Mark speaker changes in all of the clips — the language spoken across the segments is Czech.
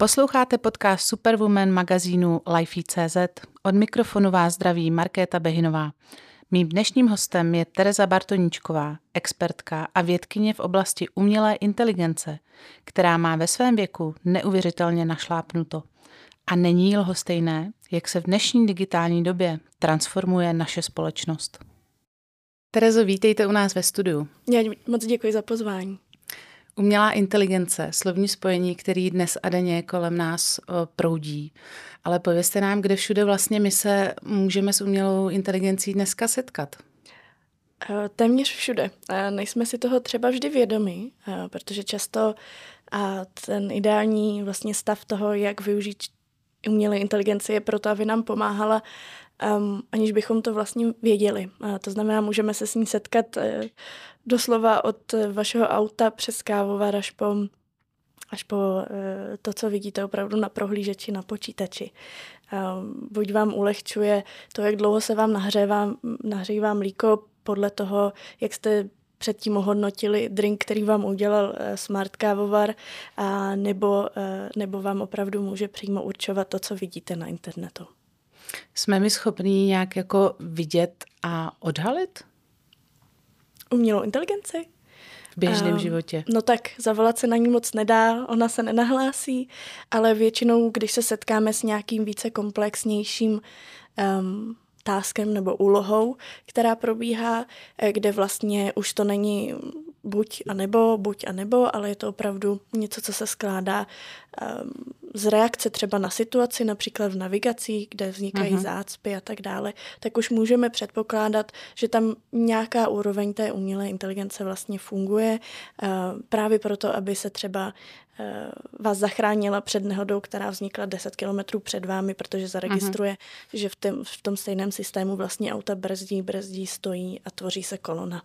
Speaker 1: Posloucháte podcast Superwoman magazínu Lifey.cz. Od mikrofonu vás zdraví Markéta Behinová. Mým dnešním hostem je Tereza Bartoníčková, expertka a vědkyně v oblasti umělé inteligence, která má ve svém věku neuvěřitelně našlápnuto. A není lhostejné, jak se v dnešní digitální době transformuje naše společnost. Terezo, vítejte u nás ve studiu.
Speaker 2: Já moc děkuji za pozvání.
Speaker 1: Umělá inteligence, slovní spojení, který dnes a denně kolem nás proudí. Ale povězte nám, kde všude vlastně my se můžeme s umělou inteligencí dneska setkat.
Speaker 2: Eh, téměř všude. Eh, nejsme si toho třeba vždy vědomi, eh, protože často ten ideální vlastně stav toho, jak využít umělé inteligenci je proto, aby nám pomáhala, aniž bychom to vlastně věděli. To znamená, můžeme se s ní setkat doslova od vašeho auta přes kávovar až po, až po uh, to, co vidíte opravdu na prohlížeči, na počítači. Um, buď vám ulehčuje to, jak dlouho se vám nahřívá, nahřívá mlíko podle toho, jak jste předtím ohodnotili drink, který vám udělal eh, smart kávovar, a nebo, eh, nebo vám opravdu může přímo určovat to, co vidíte na internetu.
Speaker 1: Jsme my schopní nějak jako vidět a odhalit?
Speaker 2: Umělou inteligenci?
Speaker 1: V běžném um, životě.
Speaker 2: No tak zavolat se na ní moc nedá, ona se nenahlásí, ale většinou, když se setkáme s nějakým více komplexnějším um, táskem nebo úlohou, která probíhá, eh, kde vlastně už to není buď a nebo, buď a nebo, ale je to opravdu něco, co se skládá um, z reakce třeba na situaci, například v navigaci, kde vznikají uh-huh. zácpy a tak dále, tak už můžeme předpokládat, že tam nějaká úroveň té umělé inteligence vlastně funguje uh, právě proto, aby se třeba uh, vás zachránila před nehodou, která vznikla 10 kilometrů před vámi, protože zaregistruje, uh-huh. že v, tém, v tom stejném systému vlastně auta brzdí, brzdí, stojí a tvoří se kolona.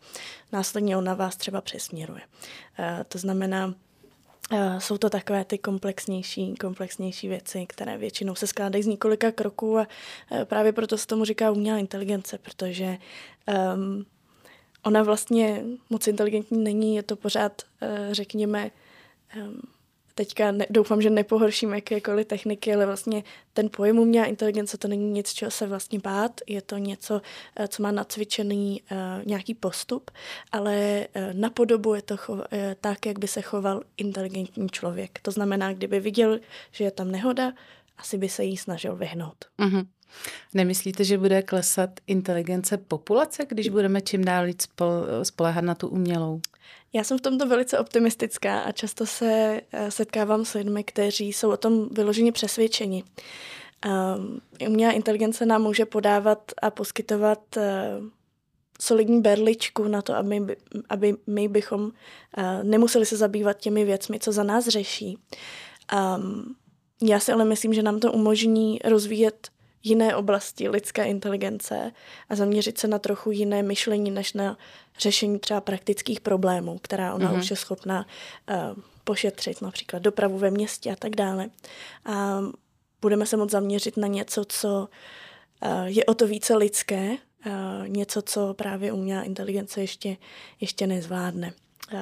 Speaker 2: Následně ona vás třeba přesměruje. Uh, to znamená, jsou to takové ty komplexnější, komplexnější věci, které většinou se skládají z několika kroků a eh, právě proto se tomu říká umělá inteligence, protože um, ona vlastně moc inteligentní není, je to pořád, uh, řekněme, um, teďka ne, doufám, že nepohorším jakékoliv techniky, ale vlastně ten pojem umělá inteligence to není nic, čeho se vlastně bát, je to něco, eh, co má nacvičený uh, nějaký postup, ale uh, napodobuje to chov, uh, tak, jak by se choval inteligentní člověk. To znamená, kdyby viděl, že je tam nehoda, asi by se jí snažil vyhnout.
Speaker 1: Mm-hmm. Nemyslíte, že bude klesat inteligence populace, když budeme čím dál víc spolehat na tu umělou?
Speaker 2: Já jsem v tomto velice optimistická a často se eh, setkávám s lidmi, kteří jsou o tom vyloženě přesvědčeni. Um, umělá inteligence nám může podávat a poskytovat uh, solidní berličku na to, aby, aby my bychom nemuseli se zabývat těmi věcmi, co za nás řeší. Um, já si ale myslím, že nám to umožní rozvíjet jiné oblasti lidské inteligence a zaměřit se na trochu jiné myšlení, než na řešení třeba praktických problémů, která ona mm-hmm. už je schopná uh, pošetřit, například dopravu ve městě a tak dále. A budeme se moc zaměřit na něco, co uh, je o to více lidské, uh, něco, co právě umělá inteligence ještě, ještě nezvládne. Uh,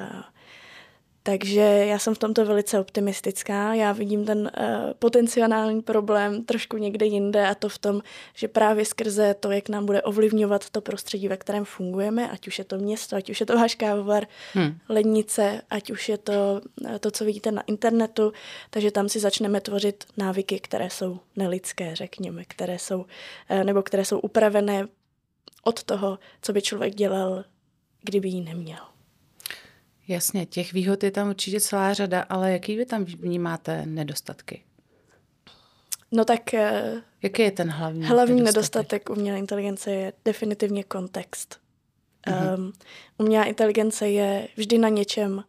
Speaker 2: takže já jsem v tomto velice optimistická. Já vidím ten uh, potenciální problém trošku někde jinde a to v tom, že právě skrze to, jak nám bude ovlivňovat to prostředí, ve kterém fungujeme, ať už je to město, ať už je to váš kávovar, hmm. lednice, ať už je to uh, to, co vidíte na internetu, takže tam si začneme tvořit návyky, které jsou nelidské, řekněme, které jsou, uh, nebo které jsou upravené od toho, co by člověk dělal, kdyby ji neměl.
Speaker 1: Jasně, těch výhod je tam určitě celá řada, ale jaký vy tam vnímáte nedostatky?
Speaker 2: No tak... Eh,
Speaker 1: Jaký je ten hlavní
Speaker 2: Hlavní nedostatek, nedostatek umělé inteligence je definitivně kontext. Mm-hmm. Um, umělá inteligence je vždy na něčem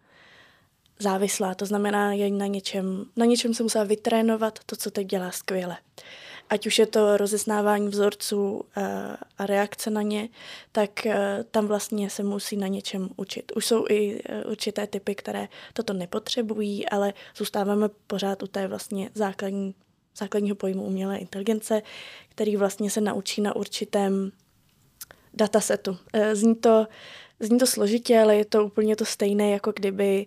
Speaker 2: závislá, to znamená, je na něčem, na něčem se musela vytrénovat to, co teď dělá skvěle. Ať už je to rozesnávání vzorců eh, a reakce na ně, tak eh, tam vlastně se musí na něčem učit. Už jsou i eh, určité typy, které toto nepotřebují, ale zůstáváme pořád u té vlastně základní, základního pojmu umělé inteligence, který vlastně se naučí na určitém datasetu. Zní to, zní to složitě, ale je to úplně to stejné, jako kdyby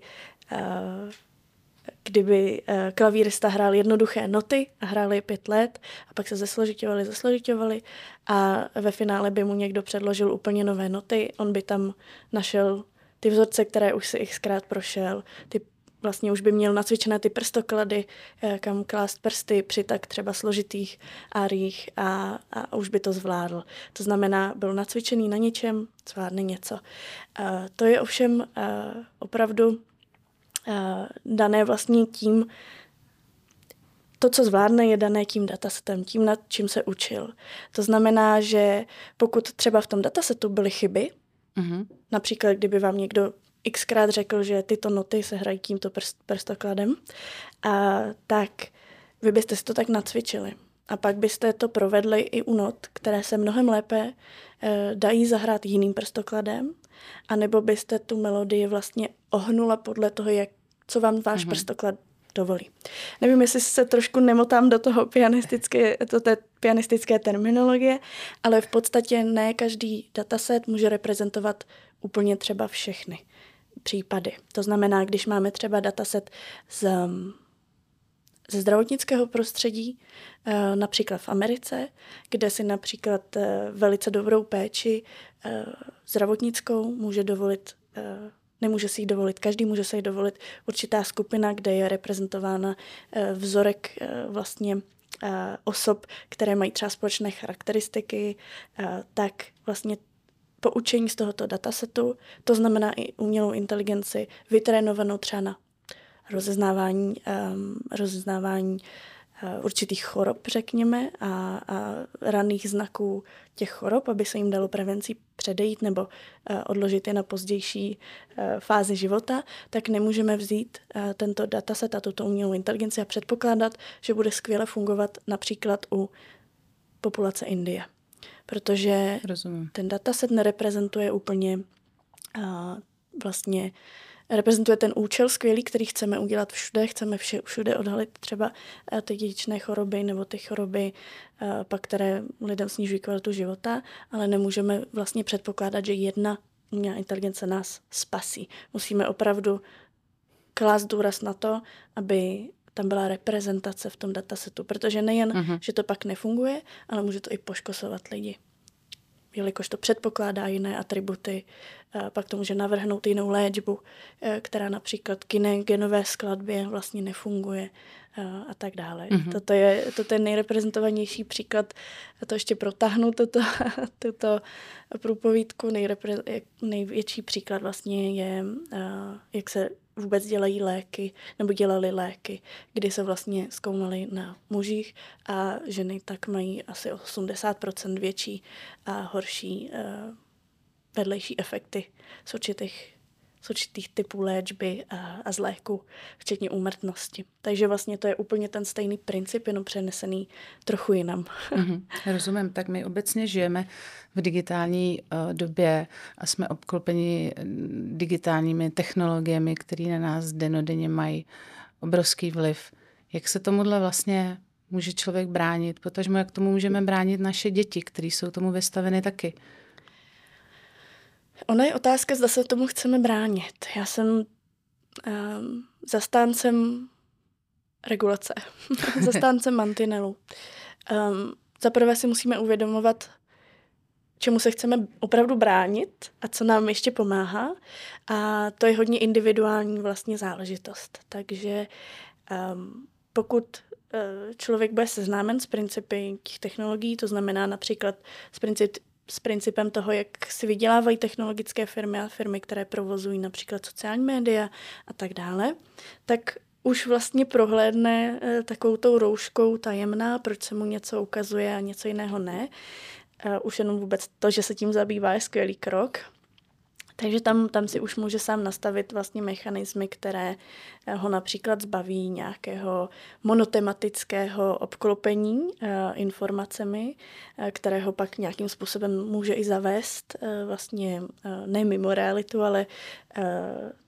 Speaker 2: kdyby eh, klavírista hrál jednoduché noty a hrál je pět let a pak se zesložitovali, zesložitovali a ve finále by mu někdo předložil úplně nové noty, on by tam našel ty vzorce, které už si xkrát prošel, ty vlastně už by měl nacvičené ty prstoklady, eh, kam klást prsty při tak třeba složitých árích a, a už by to zvládl. To znamená, byl nacvičený na něčem, zvládne něco. Uh, to je ovšem opravdu dané vlastně tím, to, co zvládne, je dané tím datasetem, tím, nad čím se učil. To znamená, že pokud třeba v tom datasetu byly chyby, mm-hmm. například kdyby vám někdo xkrát řekl, že tyto noty se hrají tímto prst, prstokladem, a tak vy byste si to tak nacvičili. A pak byste to provedli i u not, které se mnohem lépe e, dají zahrát jiným prstokladem, anebo byste tu melodii vlastně ohnula podle toho, jak, co vám váš mm-hmm. prstoklad dovolí. Nevím, jestli se trošku nemotám do toho pianistické, to té pianistické terminologie, ale v podstatě ne každý dataset může reprezentovat úplně třeba všechny případy. To znamená, když máme třeba dataset z, ze zdravotnického prostředí, eh, například v Americe, kde si například eh, velice dobrou péči eh, zdravotnickou může dovolit Nemůže si ji dovolit každý, může si ji dovolit. Určitá skupina, kde je reprezentována vzorek vlastně osob, které mají třeba společné charakteristiky, tak vlastně poučení z tohoto datasetu, to znamená i umělou inteligenci, vytrénovanou třeba na rozeznávání, um, rozeznávání uh, určitých chorob, řekněme, a, a raných znaků těch chorob, aby se jim dalo prevencí předejít nebo uh, odložit je na pozdější uh, fázi života, tak nemůžeme vzít uh, tento dataset a tuto umělou inteligenci a předpokládat, že bude skvěle fungovat například u populace Indie protože Rozumím. ten dataset nereprezentuje úplně vlastně reprezentuje ten účel skvělý, který chceme udělat všude, chceme vše, všude odhalit třeba ty dědičné choroby nebo ty choroby, pak které lidem snižují kvalitu života, ale nemůžeme vlastně předpokládat, že jedna umělá inteligence nás spasí. Musíme opravdu klást důraz na to, aby tam byla reprezentace v tom datasetu, protože nejen, uh-huh. že to pak nefunguje, ale může to i poškozovat lidi. Jelikož to předpokládá jiné atributy, pak to může navrhnout jinou léčbu, e, která například k jiné genové skladbě vlastně nefunguje a tak dále. Uh-huh. Toto, je, toto je nejreprezentovanější příklad, a to ještě protáhnu, toto, tuto průpovídku, nejrepre, největší příklad vlastně je, jak se vůbec dělají léky, nebo dělali léky, kdy se vlastně zkoumaly na mužích a ženy tak mají asi 80% větší a horší vedlejší efekty z určitých z určitých typů léčby a, a z léku, včetně úmrtnosti. Takže vlastně to je úplně ten stejný princip, jenom přenesený trochu jinam.
Speaker 1: Mm-hmm, rozumím, tak my obecně žijeme v digitální uh, době a jsme obklopeni digitálními technologiemi, které na nás denodenně mají obrovský vliv. Jak se tomuhle vlastně může člověk bránit, protože jak tomu můžeme bránit naše děti, které jsou tomu vystaveny taky.
Speaker 2: Ona je otázka, zda se tomu chceme bránit. Já jsem um, zastáncem regulace, zastáncem mantinelu. Um, Za prvé si musíme uvědomovat, čemu se chceme opravdu bránit a co nám ještě pomáhá. A to je hodně individuální vlastně záležitost. Takže um, pokud uh, člověk bude seznámen s principy těch technologií, to znamená například s princip, s principem toho, jak si vydělávají technologické firmy a firmy, které provozují například sociální média a tak dále, tak už vlastně prohlédne eh, takovou tou rouškou tajemná, proč se mu něco ukazuje a něco jiného ne. Eh, už jenom vůbec to, že se tím zabývá, je skvělý krok. Takže tam, tam si už může sám nastavit vlastně mechanismy, které eh, ho například zbaví nějakého monotematického obklopení uh, informacemi, uh, které ho pak nějakým způsobem může i zavést vlastně ne mimo realitu, ale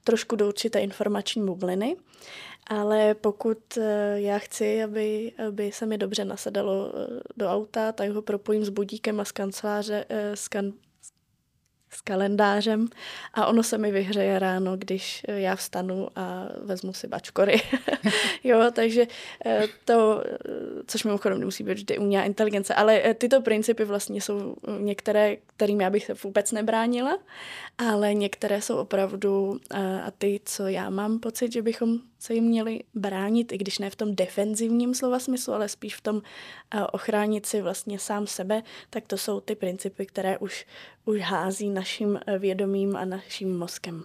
Speaker 2: trošku do určité informační bubliny. Ale pokud já chci, aby, aby se mi dobře nasedalo do auta, tak ho propojím s budíkem a z kanceláře, z, kan, s kalendářem a ono se mi vyhřeje ráno, když já vstanu a vezmu si bačkory. jo, takže eh, to, eh, což mimochodem nemusí být vždy umělá inteligence, ale eh, tyto principy vlastně jsou některé, kterým já bych se vůbec nebránila, ale některé jsou opravdu a ty, co já mám pocit, že bychom se jim měli bránit, i když ne v tom defenzivním slova smyslu, ale spíš v tom ochránit si vlastně sám sebe, tak to jsou ty principy, které už, už hází naším eh, vědomím a naším mozkem.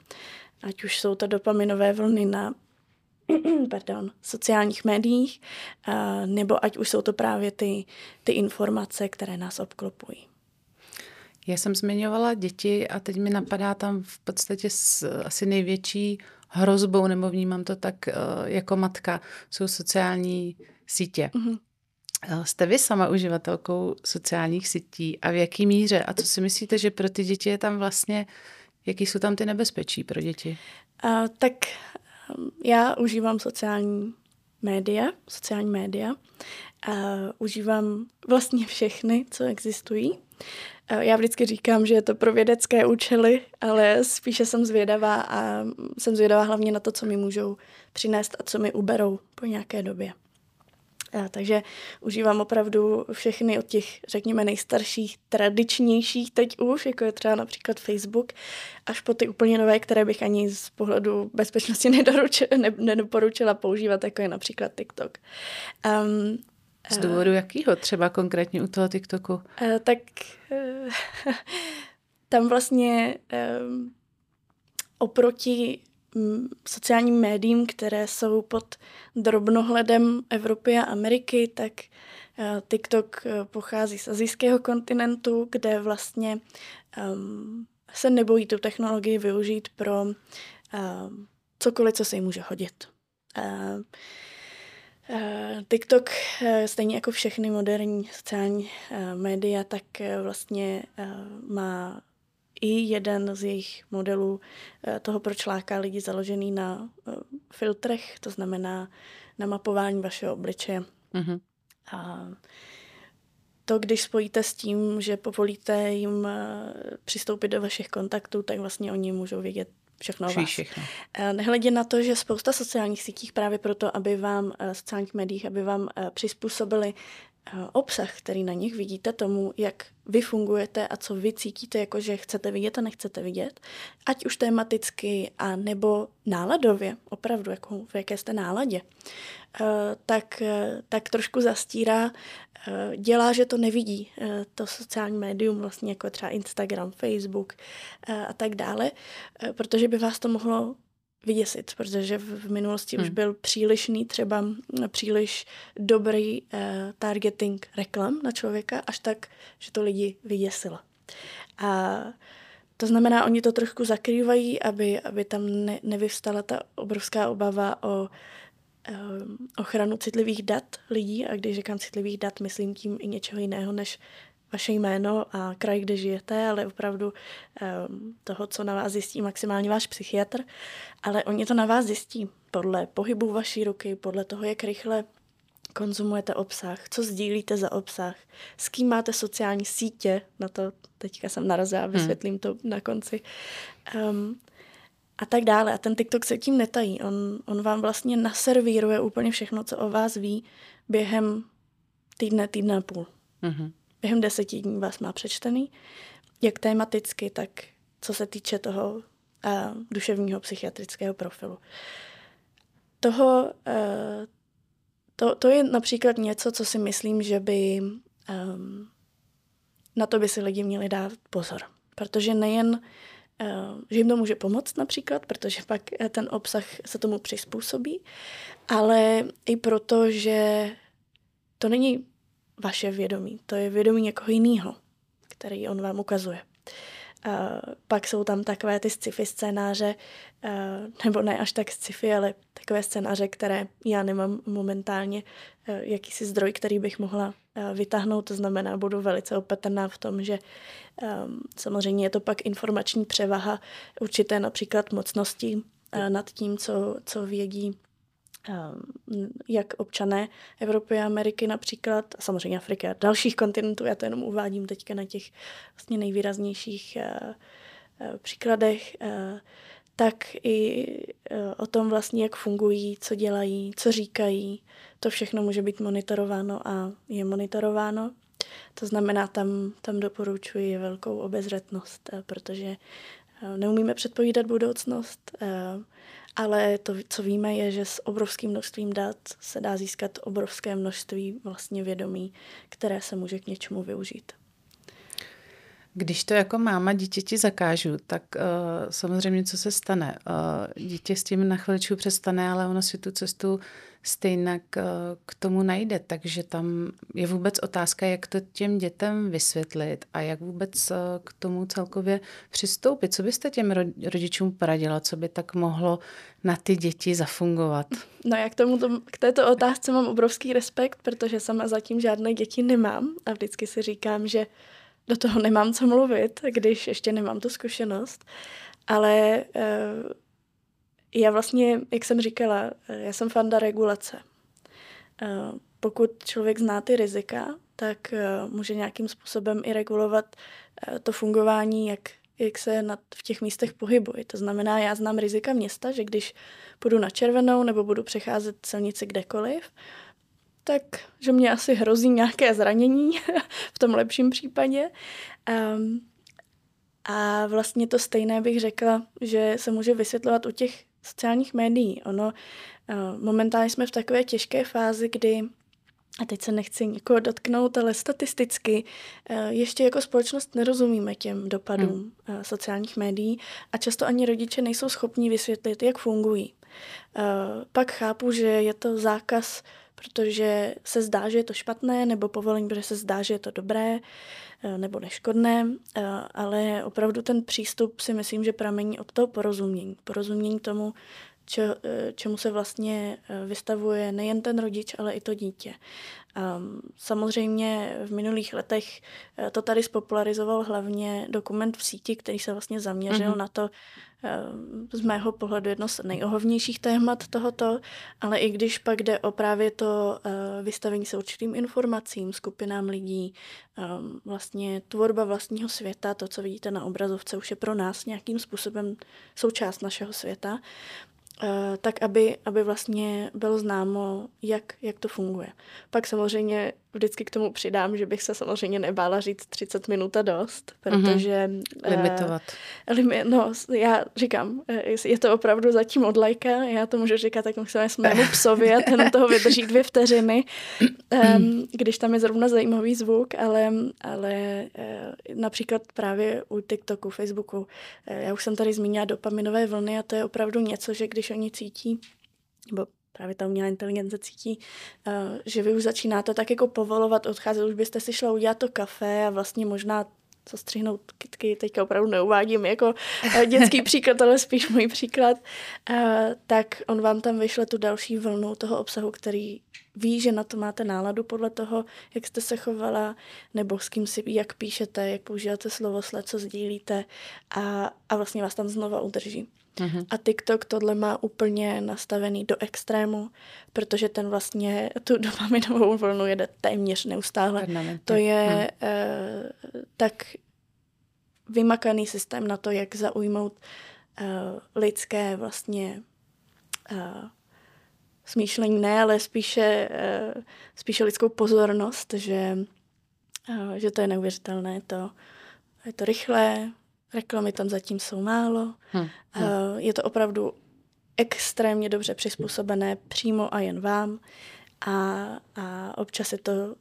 Speaker 2: Ať už jsou to dopaminové vlny na pardon, sociálních médiích, nebo ať už jsou to právě ty, ty informace, které nás obklopují.
Speaker 1: Já jsem zmiňovala děti a teď mi napadá tam v podstatě asi největší hrozbou, nebo vnímám to tak eh, jako matka, jsou sociální sítě. Mm-hmm. Jste vy sama uživatelkou sociálních sítí a v jaký míře? A co si myslíte, že pro ty děti je tam vlastně, jaký jsou tam ty nebezpečí pro děti?
Speaker 2: Uh, tak já užívám sociální média, sociální média. Uh, užívám vlastně všechny, co existují. Já vždycky říkám, že je to pro vědecké účely, ale spíše jsem zvědavá a jsem zvědavá hlavně na to, co mi můžou přinést a co mi uberou po nějaké době. Takže užívám opravdu všechny od těch, řekněme, nejstarších, tradičnějších teď už, jako je třeba například Facebook, až po ty úplně nové, které bych ani z pohledu bezpečnosti ne, nedoporučila používat, jako je například TikTok. Um,
Speaker 1: z důvodu uh, jakýho třeba konkrétně u toho TikToku?
Speaker 2: Uh, tak uh, tam vlastně oproti sociálním médiím, které jsou pod drobnohledem Evropy a Ameriky, tak eh, TikTok eh, pochází z azijského kontinentu, kde vlastně um, se nebojí tu technologii využít pro cokoliv, co se jim může hodit. Uh, TikTok, uh, stejně jako všechny moderní sociální uh, média, tak vlastně má i jeden z jejich modelů eh, toho, proč láká lidi založený na eh, filtrech, to znamená na mapování vašeho obličeje. Mm-hmm. A to, když spojíte s tím, že povolíte jim eh, přistoupit do vašich kontaktů, tak vlastně oni můžou vědět všechno o vás. Všechno. Nehledě na to, že spousta sociálních sítích právě proto, aby vám, sociálních médiích, aby vám přizpůsobili Eh, obsah, který na nich vidíte, tomu, jak vy fungujete a co vy cítíte, jako že chcete vidět a nechcete vidět, ať už tematicky a nebo náladově, opravdu, jako v jaké jste náladě, eh, tak, eh, tak trošku zastírá, dělá, že to nevidí to sociální médium, vlastně jako třeba Instagram, Facebook a tak dále, protože by vás to mohlo vyděsit, protože v, minulosti hmm. už byl přílišný, třeba příliš dobrý uh, targeting reklam na člověka, až tak, že to lidi vyděsilo. A to znamená, oni to trošku zakrývají, aby, aby tam ne, nevyvstala ta obrovská obava o ochranu citlivých dat lidí. A když říkám citlivých dat, myslím tím i něčeho jiného než vaše jméno a kraj, kde žijete, ale opravdu um, toho, co na vás zjistí maximálně váš psychiatr. Ale oni to na vás zjistí podle pohybu vaší ruky, podle toho, jak rychle konzumujete obsah, co sdílíte za obsah, s kým máte sociální sítě, na to teďka jsem narazila, hmm. vysvětlím to na konci. Um, a tak dále. A ten TikTok se tím netají. On, on vám vlastně naservíruje úplně všechno, co o vás ví během týdne, týdne a půl. Mm-hmm během deseti dní vás má přečtený, jak tematicky, tak co se týče toho uh, duševního psychiatrického profilu. Toho, uh, to, to je například něco, co si myslím, že by um, na to by si lidi měli dát pozor. Protože nejen, uh, že jim to může pomoct například, protože pak ten obsah se tomu přizpůsobí, ale i proto, že to není vaše vědomí. To je vědomí někoho jiného, který on vám ukazuje. Uh, pak jsou tam takové ty sci-fi scénáře, uh, nebo ne až tak sci-fi, ale takové scénáře, které já nemám momentálně uh, jakýsi zdroj, který bych mohla uh, vytáhnout. To znamená, budu velice opatrná v tom, že um, samozřejmě je to pak informační převaha určité například mocnosti nad tím, co, co vědí jak občané Evropy a Ameriky například, a samozřejmě Afriky a dalších kontinentů, já to jenom uvádím teďka na těch vlastně nejvýraznějších eh, příkladech, tak i o tom vlastně, jak fungují, co dělají, co říkají. To všechno může být monitorováno a je monitorováno. To znamená, tam, tam doporučuji velkou obezřetnost, protože neumíme předpovídat budoucnost, ale to, co víme, je, že s obrovským množstvím dat se dá získat obrovské množství vlastně vědomí, které se může k něčemu využít.
Speaker 1: Když to jako máma dítěti zakážu, tak uh, samozřejmě co se stane? Uh, dítě s tím na chviličku přestane, ale ono si tu cestu stejně k tomu najde. Takže tam je vůbec otázka, jak to těm dětem vysvětlit a jak vůbec uh, k tomu celkově přistoupit. Co byste těm rodičům poradila, co by tak mohlo na ty děti zafungovat?
Speaker 2: No jak tomu to, k této otázce mám obrovský respekt, protože sama zatím žádné děti nemám a vždycky si říkám, že do toho nemám co mluvit, když ještě nemám tu zkušenost. Ale uh, já vlastně, jak jsem říkala, eh, já jsem fanda regulace. Uh, pokud člověk zná ty rizika, tak uh, může nějakým způsobem i regulovat uh, to fungování, jak, jak se nad, v těch místech pohybuje. To znamená, já znám rizika města, že když půjdu na červenou nebo budu přecházet silnici kdekoliv, tak že mě asi hrozí nějaké zranění v tom lepším případě. Um, a vlastně to stejné bych řekla, že se může vysvětlovat u těch sociálních médií. Ono, uh, momentálně jsme v takové těžké fázi, kdy a teď se nechci někoho dotknout, ale statisticky uh, ještě jako společnost nerozumíme těm dopadům hmm. uh, sociálních médií a často ani rodiče nejsou schopni vysvětlit, jak fungují. Pak chápu, že je to zákaz protože se zdá, že je to špatné, nebo povolení, protože se zdá, že je to dobré eh, nebo neškodné, eh, ale opravdu ten přístup si myslím, že pramení od toho porozumění. Porozumění tomu, če, eh, čemu se vlastně vystavuje nejen ten rodič, ale i to dítě. Um, samozřejmě v minulých letech to tady spopularizoval hlavně dokument v síti, který se vlastně zaměřil mm-hmm. na to, z mého pohledu jedno z nejohovnějších témat tohoto, ale i když pak jde o právě to uh, vystavení se určitým informacím, skupinám lidí, um, vlastně tvorba vlastního světa, to, co vidíte na obrazovce, už je pro nás nějakým způsobem součást našeho světa, Eh, tak aby, aby vlastně bylo známo, jak, jak to funguje. Pak samozřejmě vždycky k tomu přidám, že bych se samozřejmě nebála říct 30 minut a dost, mhm. protože...
Speaker 1: Mm-hmm. Limitovat.
Speaker 2: Uh, limi, no, já říkám, eh, je to opravdu zatím od lajka, já to můžu říkat tak musíme mému psovi a ten toho vydrží dvě vteřiny, um, když tam je zrovna zajímavý zvuk, ale, ale uh, například právě u TikToku, Facebooku, uh, já už jsem tady zmínila dopaminové vlny a to je opravdu něco, že když oni cítí, nebo právě ta umělá inteligence cítí, uh, že vy už začínáte tak jako povolovat odcházet, už byste si šla udělat to kafe a vlastně možná zastřihnout kytky, teďka opravdu neuvádím jako eh, dětský příklad, ale spíš můj příklad, uh, tak on vám tam vyšle tu další vlnu toho obsahu, který ví, že na to máte náladu podle toho, jak jste se chovala, nebo s kým si, jak píšete, jak používáte slovo, sled, co sdílíte a, a vlastně vás tam znova udrží. Mm-hmm. A TikTok tohle má úplně nastavený do extrému, protože ten vlastně tu dopaminovou vlnu jede téměř neustále. To je mm. uh, tak vymakaný systém na to, jak zaujmout uh, lidské vlastně uh, smýšlení, ne, ale spíše, uh, spíše lidskou pozornost, že, uh, že to je neuvěřitelné. To, je to rychlé, Reklamy tam zatím jsou málo. Hmm. Hmm. Je to opravdu extrémně dobře přizpůsobené přímo a jen vám. A, a občas je to uh,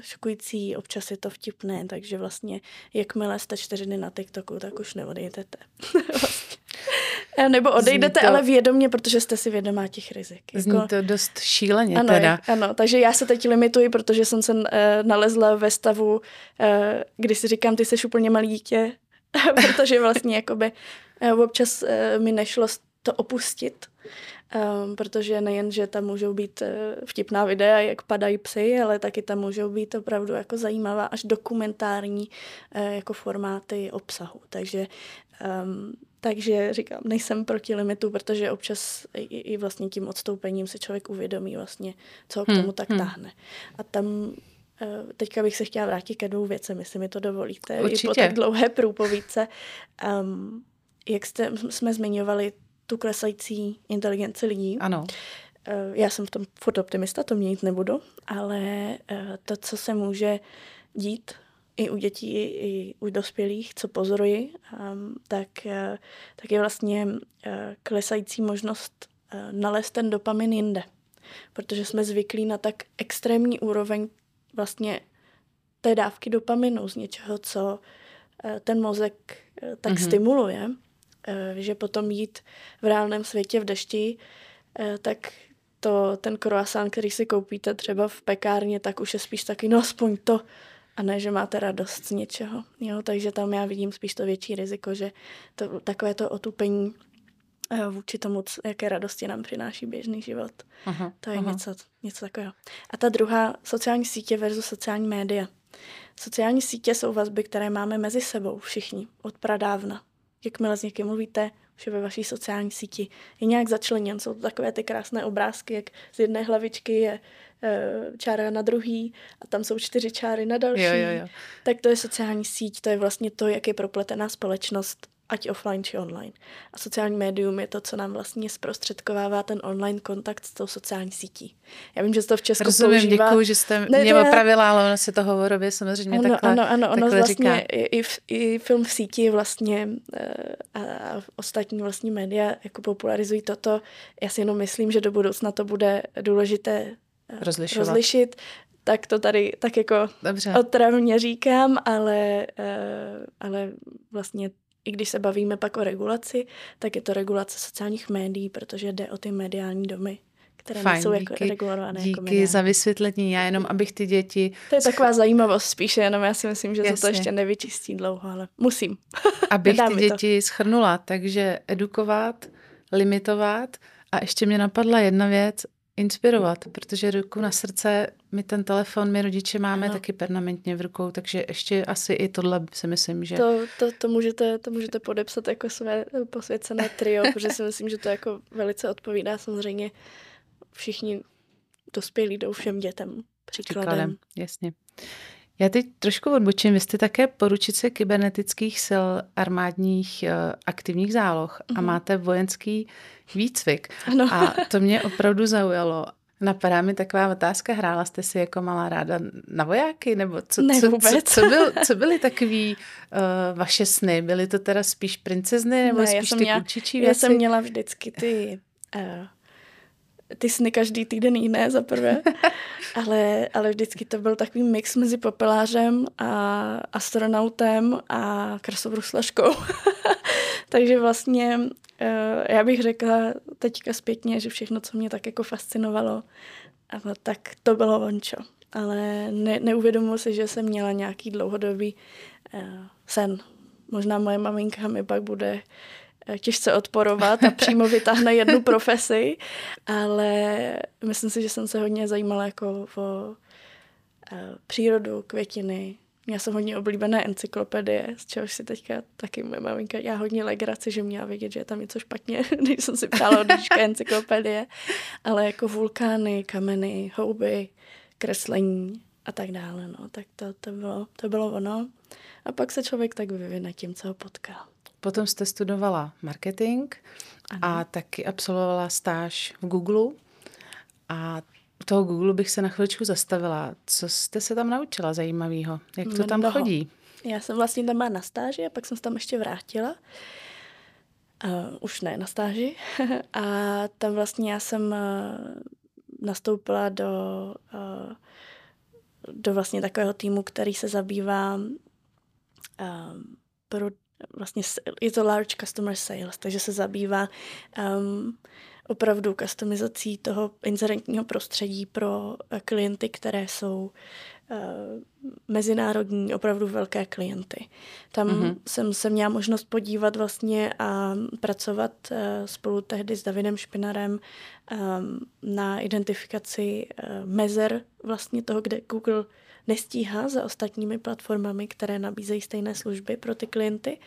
Speaker 2: šokující, občas je to vtipné, takže vlastně jakmile jste čtyři dny na TikToku, tak už neodejdete. vlastně. Nebo odejdete, to... ale vědomě, protože jste si vědomá těch rizik.
Speaker 1: Zní jako... to dost šíleně
Speaker 2: ano,
Speaker 1: teda.
Speaker 2: Ano, takže já se teď limituji, protože jsem se uh, nalezla ve stavu, uh, kdy si říkám, ty jsi úplně malý dítě, protože vlastně jakoby eh, občas eh, mi nešlo to opustit, um, protože nejen, že tam můžou být uh, vtipná videa, jak padají psy, ale taky tam můžou být opravdu jako zajímavá až dokumentární jako formáty obsahu. Takže um, takže říkám, nejsem proti limitu, protože občas i, i vlastně tím odstoupením se člověk uvědomí vlastně, co k hmm, tomu hmm, tak hmm. táhne. A tam teďka bych se chtěla vrátit ke dvou věcem, jestli mi to dovolíte.
Speaker 1: Určitě.
Speaker 2: I po tak dlouhé průpovídce. Um, jak jste, jsme zmiňovali tu klesající inteligenci lidí.
Speaker 1: Ano.
Speaker 2: Já jsem v tom furt optimista, to měnit nebudu, ale to, co se může dít i u dětí, i u dospělých, co pozoruji, tak, tak je vlastně klesající možnost nalézt ten dopamin jinde. Protože jsme zvyklí na tak extrémní úroveň vlastně té dávky dopaminu z něčeho, co ten mozek tak mm-hmm. stimuluje, že potom jít v reálném světě v dešti, tak to, ten croissant, který si koupíte třeba v pekárně, tak už je spíš taky, no aspoň to, a ne, že máte radost z něčeho. Jo? Takže tam já vidím spíš to větší riziko, že to, takové to otupení eh, vůči tomu, jaké radosti nám přináší běžný život. Aha, to je aha. něco, něco takového. A ta druhá, sociální sítě versus sociální média. Sociální sítě jsou vazby, které máme mezi sebou všichni od pradávna. Jakmile s někým mluvíte, už je ve vaší sociální síti je nějak začleněn. Jsou to takové ty krásné obrázky, jak z jedné hlavičky je Eh, čára na druhý a tam jsou čtyři čáry na další. Jo, jo, jo. Tak to je sociální síť, to je vlastně to, jak je propletená společnost, ať offline či online. A sociální médium je to, co nám vlastně zprostředkovává ten online kontakt s tou sociální sítí. Já vím, že to v Česku
Speaker 1: Rozumím, používá... děkuji, že jste ne, mě opravila, ale ono se to hovorově samozřejmě
Speaker 2: ano,
Speaker 1: takhle
Speaker 2: Ano, ano, ono vlastně
Speaker 1: říká.
Speaker 2: i, i film v síti vlastně eh, a, a ostatní vlastně média jako popularizují toto. Já si jenom myslím, že do budoucna to bude důležité
Speaker 1: Rozlišovat.
Speaker 2: rozlišit, tak to tady tak jako Dobře. otravně říkám, ale, uh, ale vlastně i když se bavíme pak o regulaci, tak je to regulace sociálních médií, protože jde o ty mediální domy které Fajn, jsou jako regulované.
Speaker 1: Díky jako za vysvětlení. Já jenom, abych ty děti...
Speaker 2: To je taková zajímavost spíše, jenom já si myslím, že Jasně. to, to ještě nevyčistí dlouho, ale musím.
Speaker 1: abych ty děti to. schrnula, takže edukovat, limitovat a ještě mě napadla jedna věc, inspirovat, protože ruku na srdce, my ten telefon, my rodiče máme ano. taky permanentně v rukou, takže ještě asi i tohle si myslím, že...
Speaker 2: To, to, to, můžete, to můžete podepsat jako své posvěcené trio, protože si myslím, že to jako velice odpovídá samozřejmě všichni dospělí jdou všem dětem příkladem. příkladem.
Speaker 1: Jasně. Já teď trošku odbočím. Vy jste také poručice kybernetických sil armádních uh, aktivních záloh mm-hmm. a mhm. máte vojenský výcvik. Ano. A to mě opravdu zaujalo. Napadá mi taková otázka, hrála jste si jako malá ráda na vojáky? Nebo co,
Speaker 2: ne,
Speaker 1: co, co, co, byl, co byly takový uh, vaše sny? Byly to teda spíš princezny nebo ne, spíš ty měla, věci?
Speaker 2: Já jsem měla vždycky ty uh, ty sny každý týden jiné za prvé, ale, ale vždycky to byl takový mix mezi popelářem a astronautem a krasobruslaškou. Takže vlastně eh, já bych řekla teďka zpětně, že všechno, co mě tak jako fascinovalo, tak to bylo vončo. Ale ne, neuvědomuji si, že jsem měla nějaký dlouhodobý uh, sen. Možná moje maminka mi pak bude Eh, těžce odporovat a přímo vytáhne jednu profesi, ale myslím si, že jsem se hodně zajímala jako o eh, přírodu, květiny. Měla jsem hodně oblíbené encyklopedie, z čehož si teďka taky moje maminka já hodně legraci, že měla vědět, že je tam něco špatně, když jsem si přála od encyklopedie, ale jako vulkány, kameny, houby, kreslení a tak dále, no, tak to, to, bylo, to bylo ono. A pak se člověk tak vyvine tím, co ho potká.
Speaker 1: Potom jste studovala marketing ano. a taky absolvovala stáž v Google. A u toho Google bych se na chviličku zastavila. Co jste se tam naučila zajímavého? Jak to tam Mnoho. chodí?
Speaker 2: Já jsem vlastně tam byla na stáži a pak jsem se tam ještě vrátila. Uh, už ne na stáži. a tam vlastně já jsem uh, nastoupila do, uh, do vlastně takového týmu, který se zabývá uh, pro vlastně je to large customer sales, takže se zabývá um, opravdu customizací toho inzerentního prostředí pro eh, klienty, které jsou uh, mezinárodní, opravdu velké klienty. Tam mm-hmm. jsem se měla možnost podívat vlastně a pracovat uh, spolu tehdy s Davidem Špinarem um, na identifikaci uh, mezer vlastně toho, kde Google nestíhá za ostatními platformami, které nabízejí stejné služby pro ty klienty.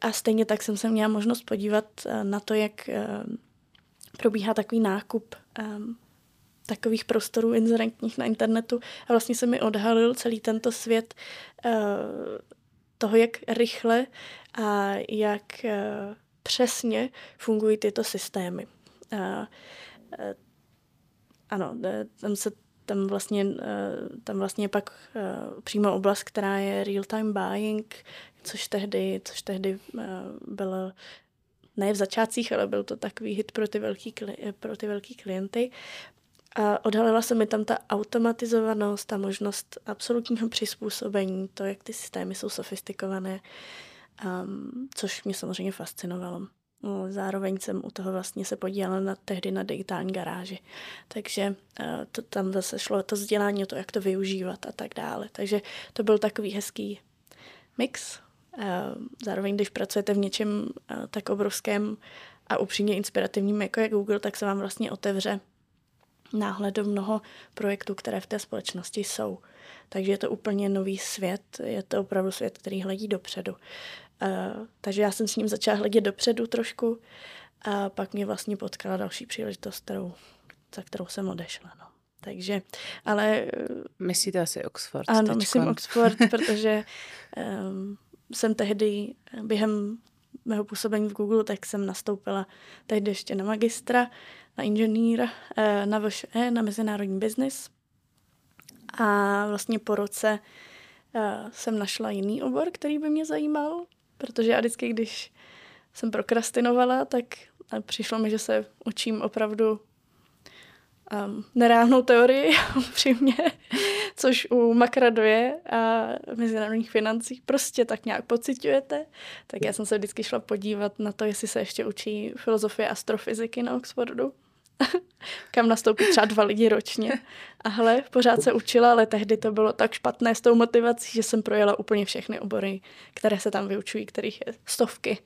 Speaker 2: A stejně tak jsem se měla možnost podívat eh, na to, jak eh, probíhá takový nákup ehm, takových prostorů inzerentních na internetu a vlastně se mi odhalil celý tento svět uh, toho, jak rychle a jak přesně fungují tyto systémy. Ano, tam se tam vlastně, tam vlastně pak přímo oblast, která je real-time buying, což tehdy, což tehdy bylo ne v začátcích, ale byl to takový hit pro ty velký, pro ty velký klienty. A odhalila se mi tam ta automatizovanost, ta možnost absolutního přizpůsobení, to, jak ty systémy jsou sofistikované, um, což mě samozřejmě fascinovalo. No, zároveň jsem u toho vlastně se podílela na, tehdy na digitální garáži. Takže uh, to, tam zase šlo to vzdělání, to, jak to využívat a tak dále. Takže to byl takový hezký mix. Uh, zároveň, když pracujete v něčem uh, tak obrovském a upřímně inspirativním, jako je Google, tak se vám vlastně otevře náhled do mnoho projektů, které v té společnosti jsou. Takže je to úplně nový svět, je to opravdu svět, který hledí dopředu. Uh, takže já jsem s ním začala hledět dopředu trošku a pak mě vlastně potkala další příležitost, kterou, za kterou jsem odešla. No. Takže, ale... Eh,
Speaker 1: Myslíte asi Oxford?
Speaker 2: Ano, tečko. myslím Oxford, protože um, jsem tehdy během mého působení v Google, tak jsem nastoupila tehdy ještě na magistra na inženýra eh, na VŠE, na mezinárodní biznis. A vlastně po roce eh, jsem našla jiný obor, který by mě zajímal, protože já vždycky, když jsem prokrastinovala, tak přišlo mi, že se učím opravdu um, nereálnou teorii, upřímně, což u makradoje a mezinárodních financí prostě tak nějak pocitujete. Tak já jsem se vždycky šla podívat na to, jestli se ještě učí filozofie astrofyziky na Oxfordu. kam nastoupí třeba dva lidi ročně. A hele, pořád se učila, ale tehdy to bylo tak špatné s tou motivací, že jsem projela úplně všechny obory, které se tam vyučují, kterých je stovky.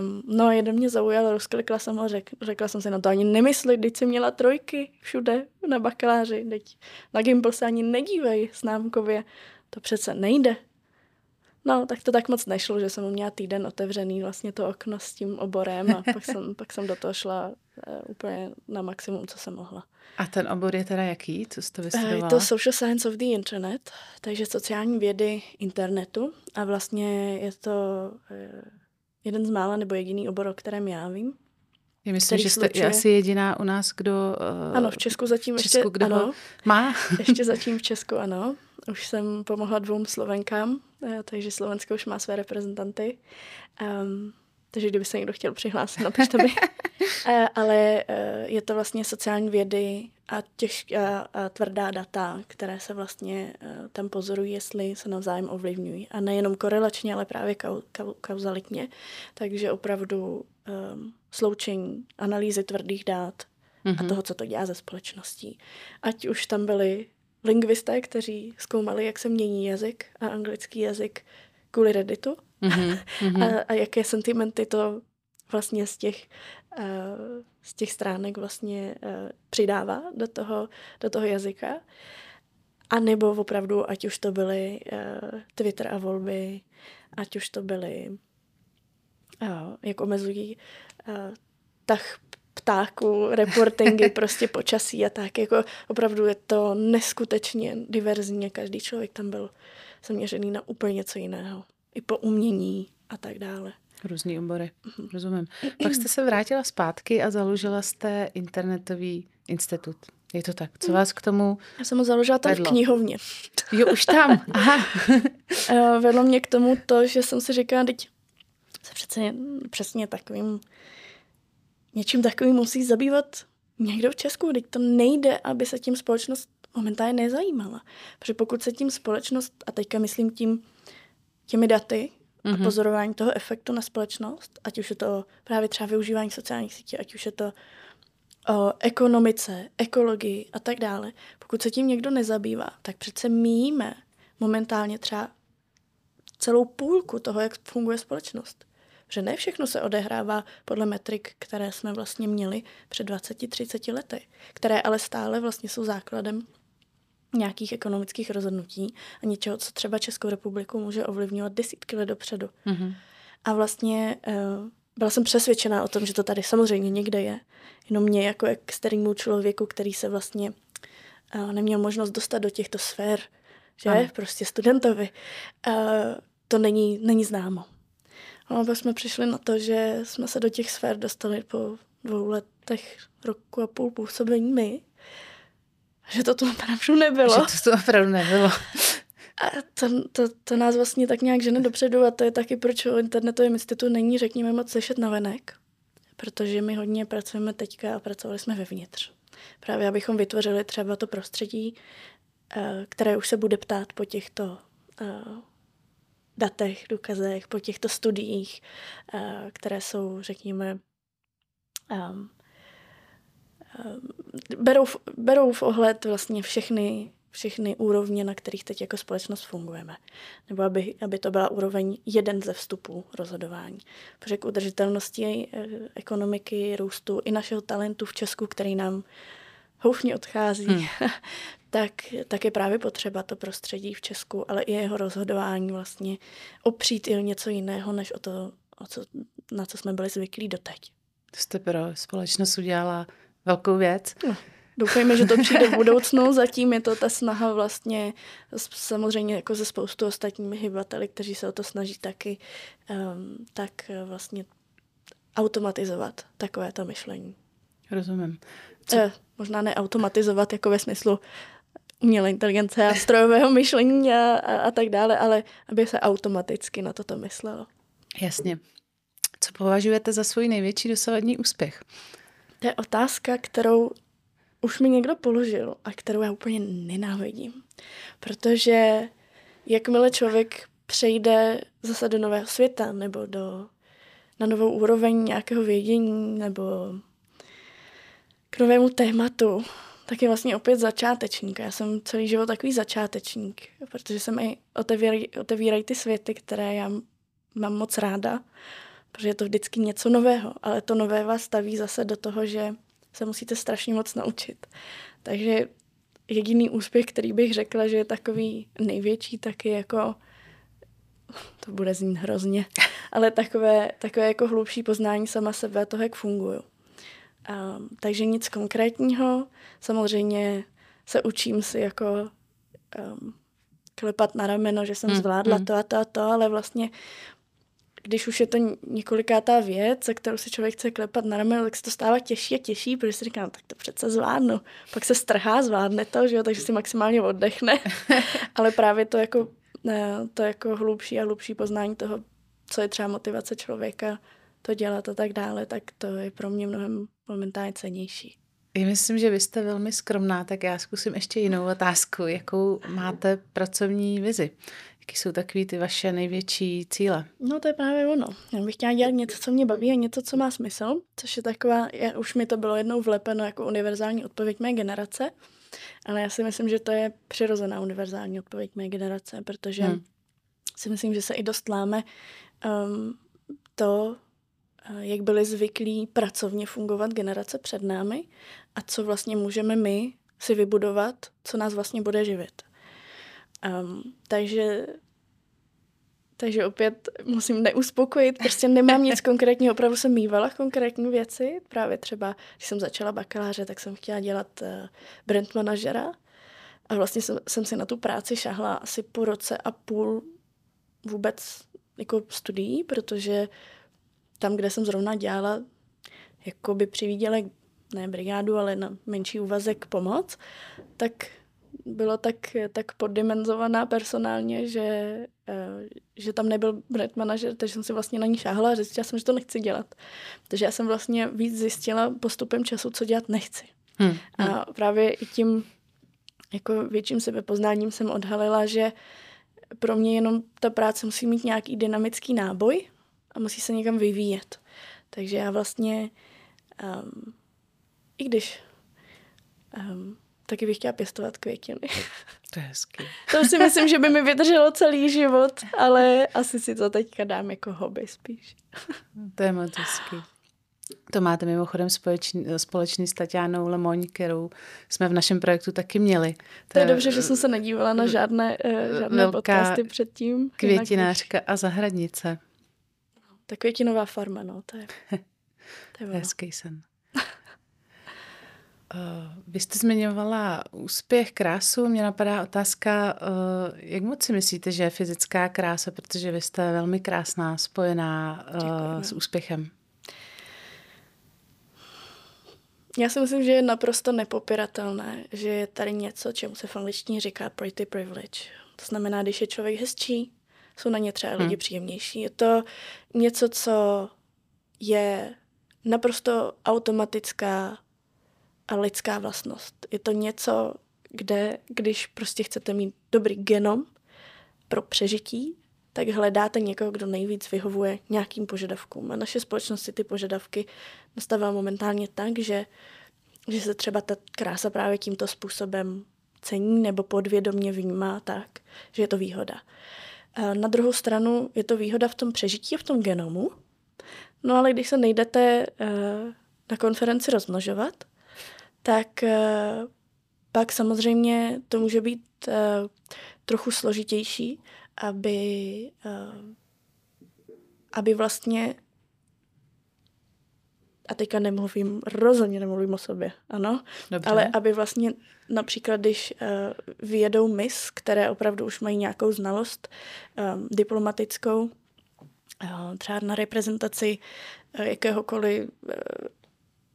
Speaker 2: Um, no a jeden mě zaujal, rozklikla jsem ho, řek, řekla jsem si, no to ani nemysli, teď jsi měla trojky všude na bakaláři, teď na Gimbal se ani nedívej známkově, to přece nejde. No, tak to tak moc nešlo, že jsem měla týden otevřený vlastně to okno s tím oborem a pak jsem, pak jsem do toho šla uh, úplně na maximum, co jsem mohla.
Speaker 1: A ten obor je teda jaký? Co jste vystudovala?
Speaker 2: Je to Social Science of the Internet, takže sociální vědy internetu a vlastně je to uh, jeden z mála nebo jediný obor, o kterém já vím.
Speaker 1: Já myslím, že jste slučuje... asi jediná u nás, kdo...
Speaker 2: Uh, ano, v Česku zatím v Česku, ještě...
Speaker 1: Kdo
Speaker 2: ano,
Speaker 1: má?
Speaker 2: ještě zatím v Česku, ano. Už jsem pomohla dvou Slovenkám, eh, takže Slovensko už má své reprezentanty. Um, takže kdyby se někdo chtěl přihlásit, napište mi. uh, ale uh, je to vlastně sociální vědy a, těžká a tvrdá data, které se vlastně tam pozorují, jestli se navzájem ovlivňují. A nejenom korelačně, ale právě kau, kau, kauzalitně. Takže opravdu um, sloučení analýzy tvrdých dát mm-hmm. a mhm. toho, co to dělá ze společností. Ať už tam byly lingvisté, kteří zkoumali, jak se mění jazyk a anglický jazyk kvůli Redditu mm-hmm. a, a jaké sentimenty to vlastně z těch, uh, z těch stránek vlastně uh, přidává do toho, do toho jazyka. A nebo opravdu, ať už to byly uh, Twitter a volby, ať už to byly, uh, jak omezují uh, tah ptáků, reportingy, prostě počasí a tak. Jako opravdu je to neskutečně diverzní. Každý člověk tam byl zaměřený na úplně něco jiného. I po umění a tak dále.
Speaker 1: Různý obory, mm-hmm. rozumím. Pak jste se vrátila zpátky a založila jste internetový institut. Je to tak? Co mhm. vás k tomu
Speaker 2: Já jsem ho založila tam vedlo? v knihovně.
Speaker 1: Jo, už tam. Aha.
Speaker 2: Eh, vedlo mě k tomu to, že jsem si říkala, teď se přece přesně takovým něčím takovým musí zabývat někdo v Česku. Teď to nejde, aby se tím společnost momentálně nezajímala. Protože pokud se tím společnost, a teďka myslím tím těmi daty mm-hmm. a mhm. pozorování toho efektu na společnost, ať už je to právě třeba využívání sociálních sítí, ať už je to o ekonomice, ekologii a tak dále. Pokud se tím někdo nezabývá, tak přece míme momentálně třeba celou půlku toho, jak funguje společnost že ne všechno se odehrává podle metrik, které jsme vlastně měli před 20-30 lety, které ale stále vlastně jsou základem nějakých ekonomických rozhodnutí a něčeho, co třeba Českou republiku může ovlivňovat desítky let dopředu. Mm-hmm. A vlastně uh, byla jsem přesvědčená o tom, že to tady samozřejmě někde je. Jenom mě jako extrémnímu člověku, který se vlastně uh, neměl možnost dostat do těchto sfér, že? Ano. Prostě studentovi. Uh, to není, není známo. No a pak jsme přišli na to, že jsme se do těch sfér dostali po dvou letech, roku a půl působení my. Že to tu opravdu nebylo.
Speaker 1: Že to tu opravdu nebylo.
Speaker 2: A to, to, to nás vlastně tak nějak žene dopředu a to je taky, proč o internetovém institutu není, řekněme, moc slyšet na venek. Protože my hodně pracujeme teďka a pracovali jsme vevnitř. Právě abychom vytvořili třeba to prostředí, eh, které už se bude ptát po těchto eh, datech, důkazech, po těchto studiích, eh, které jsou, řekněme, um, berou, v, berou v ohled vlastně všechny, všechny úrovně, na kterých teď jako společnost fungujeme. Nebo aby, aby to byla úroveň jeden ze vstupů rozhodování. Protože k udržitelnosti eh, ekonomiky, růstu i našeho talentu v Česku, který nám houfně odchází, hmm. tak, tak je právě potřeba to prostředí v Česku, ale i jeho rozhodování vlastně opřít i o něco jiného, než o to, o co, na co jsme byli zvyklí doteď.
Speaker 1: To jste pro společnost udělala velkou věc.
Speaker 2: No, doufejme, že to přijde v budoucnu. Zatím je to ta snaha vlastně samozřejmě jako ze spoustu ostatními hybateli, kteří se o to snaží taky, um, tak vlastně automatizovat takovéto myšlení.
Speaker 1: Rozumím.
Speaker 2: Co? Eh, možná neautomatizovat jako ve smyslu umělé inteligence a strojového myšlení a, a, a tak dále, ale aby se automaticky na toto myslelo.
Speaker 1: Jasně. Co považujete za svůj největší dosavadní úspěch?
Speaker 2: To je otázka, kterou už mi někdo položil a kterou já úplně nenávidím. Protože jakmile člověk přejde zase do nového světa nebo do, na novou úroveň nějakého vědění nebo k novému tématu, tak je vlastně opět začátečník. Já jsem celý život takový začátečník, protože jsem i otevírají, otevírají ty světy, které já mám moc ráda, protože je to vždycky něco nového, ale to nové vás staví zase do toho, že se musíte strašně moc naučit. Takže jediný úspěch, který bych řekla, že je takový největší, taky jako to bude znít hrozně, ale takové, takové jako hlubší poznání sama sebe a toho, jak funguju. Um, takže nic konkrétního. Samozřejmě se učím si jako um, klepat na rameno, že jsem hmm, zvládla hmm. to a to a to, ale vlastně když už je to několikátá věc, za kterou si člověk chce klepat na rameno, tak se to stává těžší a těžší, protože si říkám, tak to přece zvládnu. Pak se strhá, zvládne to, že jo, takže si maximálně oddechne. ale právě to jako, ne, to jako hlubší a hlubší poznání toho, co je třeba motivace člověka, to dělat a tak dále, tak to je pro mě mnohem momentálně cenější.
Speaker 1: Já myslím, že vy jste velmi skromná, tak já zkusím ještě jinou otázku. Jakou máte pracovní vizi? Jaké jsou takové ty vaše největší cíle?
Speaker 2: No to je právě ono. Já bych chtěla dělat něco, co mě baví a něco, co má smysl, což je taková, je, už mi to bylo jednou vlepeno jako univerzální odpověď mé generace, ale já si myslím, že to je přirozená univerzální odpověď mé generace, protože hmm. si myslím, že se i dost láme um, to, jak byli zvyklí pracovně fungovat generace před námi a co vlastně můžeme my si vybudovat, co nás vlastně bude živit. Um, takže takže opět musím neuspokojit, prostě nemám nic konkrétního, opravdu jsem mývala konkrétní věci, právě třeba, když jsem začala bakaláře, tak jsem chtěla dělat uh, brand manažera a vlastně jsem, jsem si na tu práci šahla asi po roce a půl vůbec jako studií, protože tam, kde jsem zrovna dělala, jako by přivíděla ne brigádu, ale na menší úvazek pomoc, tak bylo tak, tak poddimenzovaná personálně, že, eh, že tam nebyl brand manažer, takže jsem si vlastně na ní šáhla a zjistila jsem, že to nechci dělat. Takže já jsem vlastně víc zjistila postupem času, co dělat nechci. Hmm. A hmm. právě i tím jako větším sebepoznáním jsem odhalila, že pro mě jenom ta práce musí mít nějaký dynamický náboj, a musí se někam vyvíjet. Takže já vlastně, um, i když um, taky bych chtěla pěstovat květiny.
Speaker 1: To je hezky.
Speaker 2: to si myslím, že by mi vydrželo celý život, ale asi si to teďka dám jako hobby spíš.
Speaker 1: to je moc hezky. To máte mimochodem společný, společný s Tatianou Lemoň, kterou jsme v našem projektu taky měli. To,
Speaker 2: to je dobře, že jsem se nedívala na žádné, eh, žádné podcasty předtím.
Speaker 1: Květinářka a zahradnice
Speaker 2: Ta květinová farma, no, to je,
Speaker 1: to je Hezký sen. Uh, vy jste zmiňovala úspěch, krásu. Mě napadá otázka, uh, jak moc si myslíte, že je fyzická krása, protože vy jste velmi krásná, spojená uh, s úspěchem.
Speaker 2: Já si myslím, že je naprosto nepopiratelné, že je tady něco, čemu se v angličtině říká pretty privilege. To znamená, když je člověk hezčí, jsou na ně třeba lidi hmm. příjemnější. Je to něco, co je naprosto automatická a lidská vlastnost. Je to něco, kde, když prostě chcete mít dobrý genom pro přežití, tak hledáte někoho, kdo nejvíc vyhovuje nějakým požadavkům. A naše společnost si ty požadavky nastavila momentálně tak, že, že se třeba ta krása právě tímto způsobem cení nebo podvědomně vnímá tak, že je to výhoda. Na druhou stranu je to výhoda v tom přežití a v tom genomu. No ale když se nejdete uh, na konferenci rozmnožovat, tak uh, pak samozřejmě to může být uh, trochu složitější, aby, aby vlastně a teďka nemluvím, rozhodně nemluvím o sobě, ano, Dobře. ale aby vlastně například, když uh, vyjedou mis, které opravdu už mají nějakou znalost um, diplomatickou, uh, třeba na reprezentaci uh, jakéhokoliv uh,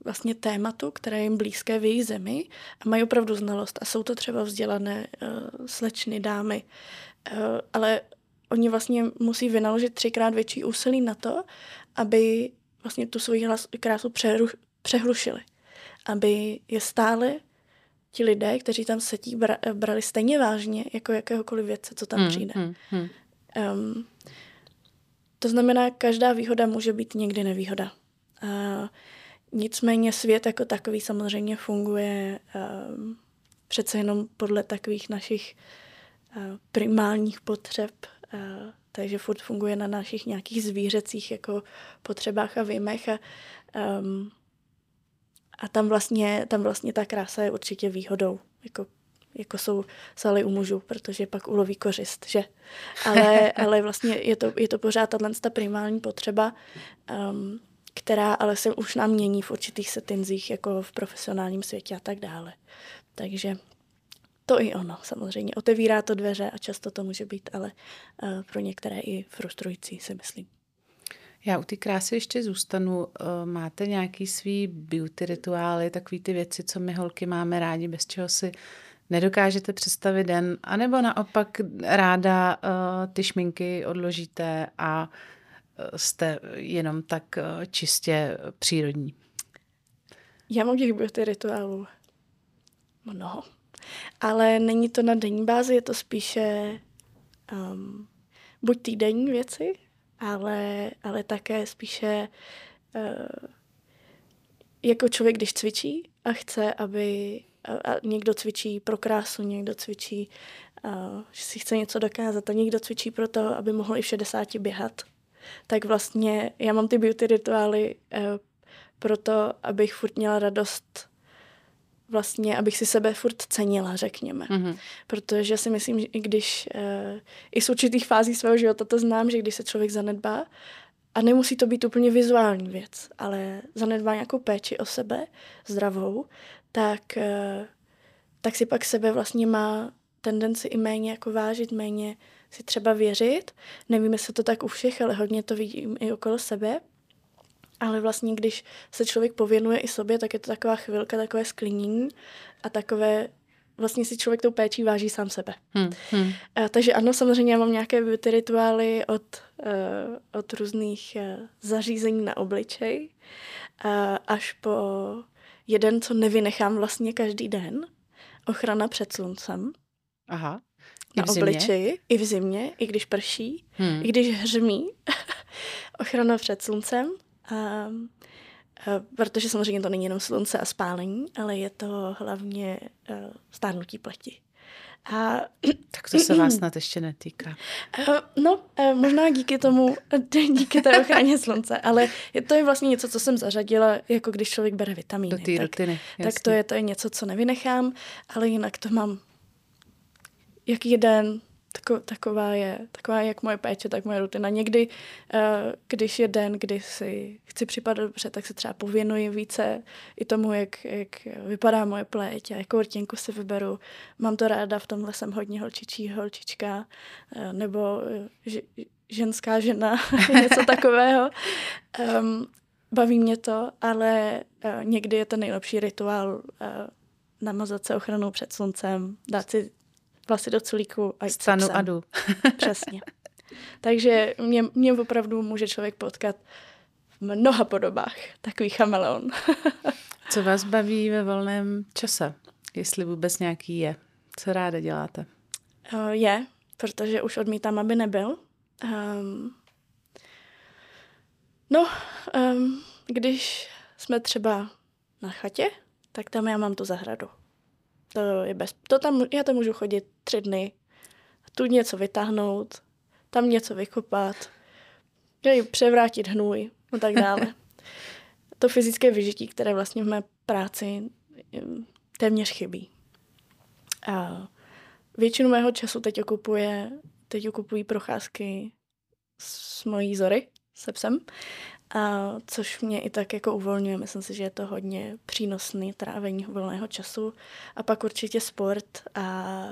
Speaker 2: vlastně tématu, které je jim blízké v jejich zemi a mají opravdu znalost a jsou to třeba vzdělané uh, slečny, dámy, uh, ale oni vlastně musí vynaložit třikrát větší úsilí na to, aby vlastně tu svoji hlas, krásu přeruš, přehlušili. Aby je stále ti lidé, kteří tam sedí, bra, brali stejně vážně jako jakéhokoliv věce, co tam hmm, přijde. Hmm, hmm. Um, to znamená, každá výhoda může být někdy nevýhoda. Uh, nicméně svět jako takový samozřejmě funguje um, přece jenom podle takových našich uh, primálních potřeb. Takže furt funguje na našich nějakých zvířecích jako potřebách a výjimech a, um, a tam vlastně, tam vlastně ta krása je určitě výhodou, jako, jako jsou saly u mužů, protože pak uloví kořist, že? Ale, ale vlastně je to, je to pořád ta primální potřeba, um, která ale se už nám mění v určitých settinzích, jako v profesionálním světě a tak dále. Takže to i ono, samozřejmě. Otevírá to dveře a často to může být, ale uh, pro některé i frustrující, si myslím.
Speaker 1: Já u té krásy ještě zůstanu. Uh, máte nějaký svý beauty rituály, takové ty věci, co my holky máme rádi, bez čeho si nedokážete představit den, anebo naopak ráda uh, ty šminky odložíte a jste jenom tak čistě přírodní?
Speaker 2: Já mám těch beauty rituálů mnoho. Ale není to na denní bázi, je to spíše um, buď týdenní věci, ale, ale také spíše uh, jako člověk, když cvičí a chce, aby a, a někdo cvičí pro krásu, někdo cvičí, uh, že si chce něco dokázat a někdo cvičí pro to, aby mohl i v 60 běhat. Tak vlastně já mám ty beauty rituály uh, proto, abych furt měla radost vlastně, abych si sebe furt cenila, řekněme. Mm-hmm. Protože si myslím, že i když uh, i z určitých fází svého života to znám, že když se člověk zanedbá, a nemusí to být úplně vizuální věc, ale zanedbá nějakou péči o sebe, zdravou, tak, uh, tak si pak sebe vlastně má tendenci i méně jako vážit, méně si třeba věřit. Nevím, jestli to tak u všech, ale hodně to vidím i okolo sebe. Ale vlastně, když se člověk pověnuje i sobě, tak je to taková chvilka, takové sklinění a takové, vlastně si člověk tou péčí váží sám sebe. Hmm, hmm. A, takže ano, samozřejmě já mám nějaké beauty rituály od, uh, od různých uh, zařízení na obličej uh, až po jeden, co nevynechám vlastně každý den, ochrana před sluncem.
Speaker 1: Aha.
Speaker 2: I na obličeji, i v zimě, i když prší, hmm. i když hřmí. ochrana před sluncem a, a, protože samozřejmě to není jenom slunce a spálení, ale je to hlavně uh, stárnutí pleti.
Speaker 1: A, tak to se vás snad ještě netýká.
Speaker 2: Uh, no, možná díky tomu, díky té ochraně slunce, ale je, to je vlastně něco, co jsem zařadila, jako když člověk bere vitamíny.
Speaker 1: Do té tak, rutiny,
Speaker 2: Tak to je, to je něco, co nevynechám, ale jinak to mám jak jeden, tako, taková, je, taková je jak moje péče, tak moje rutina. Někdy, uh, když je den, kdy si chci připadat dobře, tak se třeba pověnuji více i tomu, jak, jak vypadá moje pleť a jakou rtěnku si vyberu. Mám to ráda, v tomhle jsem hodně holčičí holčička, uh, nebo ž, ženská žena, něco takového. Um, baví mě to, ale někdy je to nejlepší rituál namazat se ochranou před sluncem, dát si vlasy do culíku
Speaker 1: a Stanu a jdu.
Speaker 2: Přesně. Takže mě, mě opravdu může člověk potkat v mnoha podobách. Takový chameleon.
Speaker 1: Co vás baví ve volném čase? Jestli vůbec nějaký je. Co ráda děláte?
Speaker 2: Uh, je, protože už odmítám, aby nebyl. Um, no, um, když jsme třeba na chatě, tak tam já mám tu zahradu. To je bez... To tam, já tam můžu chodit tři dny, tu něco vytáhnout, tam něco vykopat, převrátit hnůj a tak dále. to fyzické vyžití, které vlastně v mé práci téměř chybí. A většinu mého času teď okupuje, teď okupují procházky s mojí Zory, se psem, a což mě i tak jako uvolňuje. Myslím si, že je to hodně přínosný trávení volného času. A pak určitě sport a,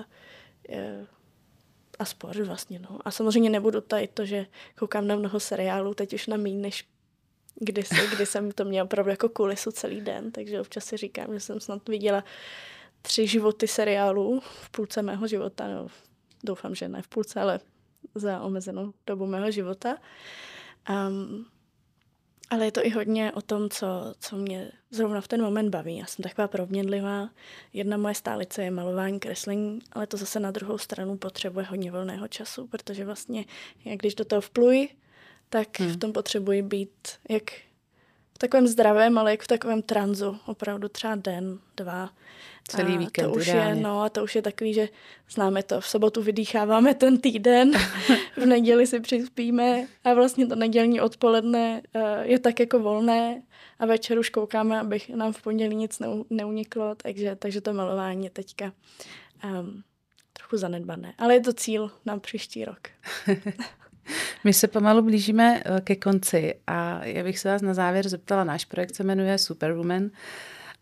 Speaker 2: a sport vlastně. No. A samozřejmě nebudu tady to, že koukám na mnoho seriálů, teď už na méně než kdysi, kdy jsem to měla opravdu jako kulisu celý den, takže občas si říkám, že jsem snad viděla tři životy seriálů v půlce mého života, no, doufám, že ne v půlce, ale za omezenou dobu mého života. Um, ale je to i hodně o tom, co, co mě zrovna v ten moment baví. Já jsem taková proměnlivá. Jedna moje stálice je malování, kreslení, ale to zase na druhou stranu potřebuje hodně volného času, protože vlastně, jak když do toho vpluji, tak hmm. v tom potřebuji být jak v takovém zdravém, ale jak v takovém tranzu, opravdu třeba den, dva.
Speaker 1: Celý a víkend,
Speaker 2: to už je, no, a to už je takový, že známe to, v sobotu vydýcháváme ten týden, v neděli si přispíme a vlastně to nedělní odpoledne uh, je tak jako volné a večer už koukáme, aby nám v pondělí nic neuniklo, takže, takže to malování je teďka um, trochu zanedbané. Ale je to cíl na příští rok.
Speaker 1: My se pomalu blížíme eh, ke konci a já bych se vás na závěr zeptala, náš projekt se jmenuje Superwoman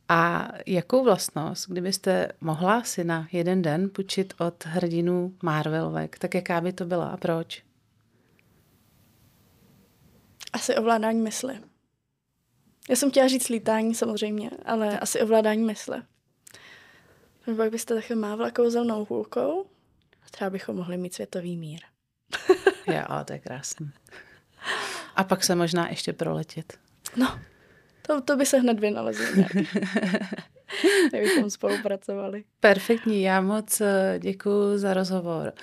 Speaker 1: a jakou vlastnost, kdybyste mohla si na jeden den půjčit od hrdinů Marvelovek, tak jaká by to byla a proč?
Speaker 2: Asi ovládání mysli. Já jsem chtěla říct lítání samozřejmě, ale asi ovládání mysli. Pak byste také mávla kouzelnou hůlkou třeba bychom mohli mít světový mír.
Speaker 1: jo, ale to je krásné. A pak se možná ještě proletět.
Speaker 2: No, to, to by se hned vynalezlo. Kdybychom spolupracovali.
Speaker 1: Perfektní, já moc eh, děkuji za rozhovor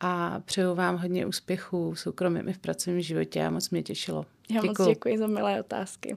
Speaker 1: a přeju vám hodně úspěchů v soukromém i v pracovním životě a moc mě těšilo.
Speaker 2: Já děkuju. moc děkuji za milé otázky.